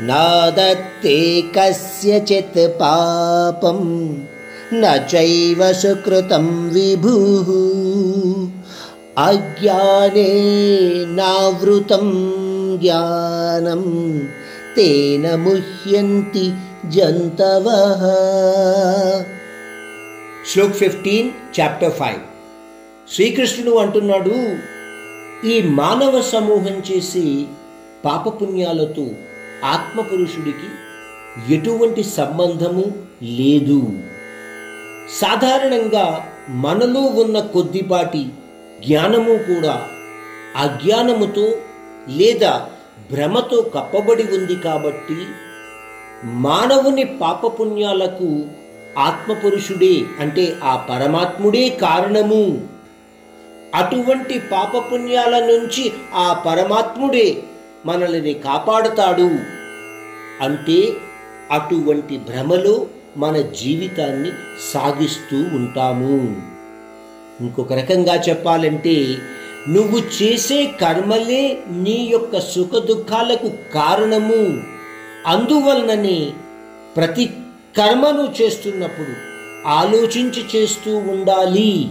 నాదత్తే కస్యచిత్ పాపం న సుకృతం విభు అజ్ఞానే నావృతం జ్ఞానం తేన ముహ్యంతి జంతవ శ్లోక్ ఫిఫ్టీన్ చాప్టర్ ఫైవ్ శ్రీకృష్ణుడు అంటున్నాడు ఈ మానవ సమూహం చేసి పాపపుణ్యాలతో ఆత్మపురుషుడికి ఎటువంటి సంబంధము లేదు. సాధారణంగా మనలో ఉన్న కొద్దిపాటి జ్ఞానము కూడా అజ్ఞానముతో లేదా భ్రమతో కప్పబడి ఉంది కాబట్టి మానవుని పాపపుణ్యాలకు ఆత్మపురుషుడే అంటే ఆ పరమాత్ముడే కారణము. అటువంటి పాపపుణ్యాల నుంచి ఆ పరమాత్ముడే మనల్ని కాపాడుతాడు. అంటే అటువంటి భ్రమలో మన జీవితాన్ని సాగిస్తూ ఉంటాము. ఇంకొక రకంగా చెప్పాలంటే నువ్వు చేసే కర్మలే నీ యొక్క సుఖ దుఃఖాలకు కారణము. అందువలననే ప్రతి కర్మను చేస్తున్నప్పుడు ఆలోచించి చేస్తూ ఉండాలి.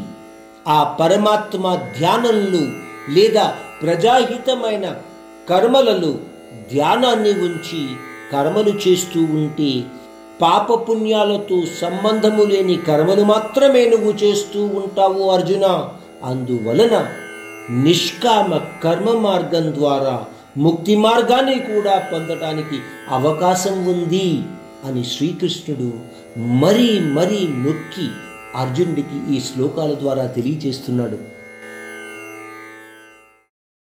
ఆ పరమాత్మ ధ్యానంలో లేదా ప్రజాహితమైన కర్మలలో ధ్యానాన్ని ఉంచి కర్మలు చేస్తూ ఉంటే పాపపుణ్యాలతో సంబంధము లేని కర్మలు మాత్రమే నువ్వు చేస్తూ ఉంటావు అర్జున. అందువలన నిష్కామ కర్మ మార్గం ద్వారా ముక్తి మార్గాన్ని కూడా పొందటానికి అవకాశం ఉంది అని శ్రీకృష్ణుడు మరీ మరీ నొక్కి అర్జునుడికి ఈ శ్లోకాల ద్వారా తెలియజేస్తున్నాడు.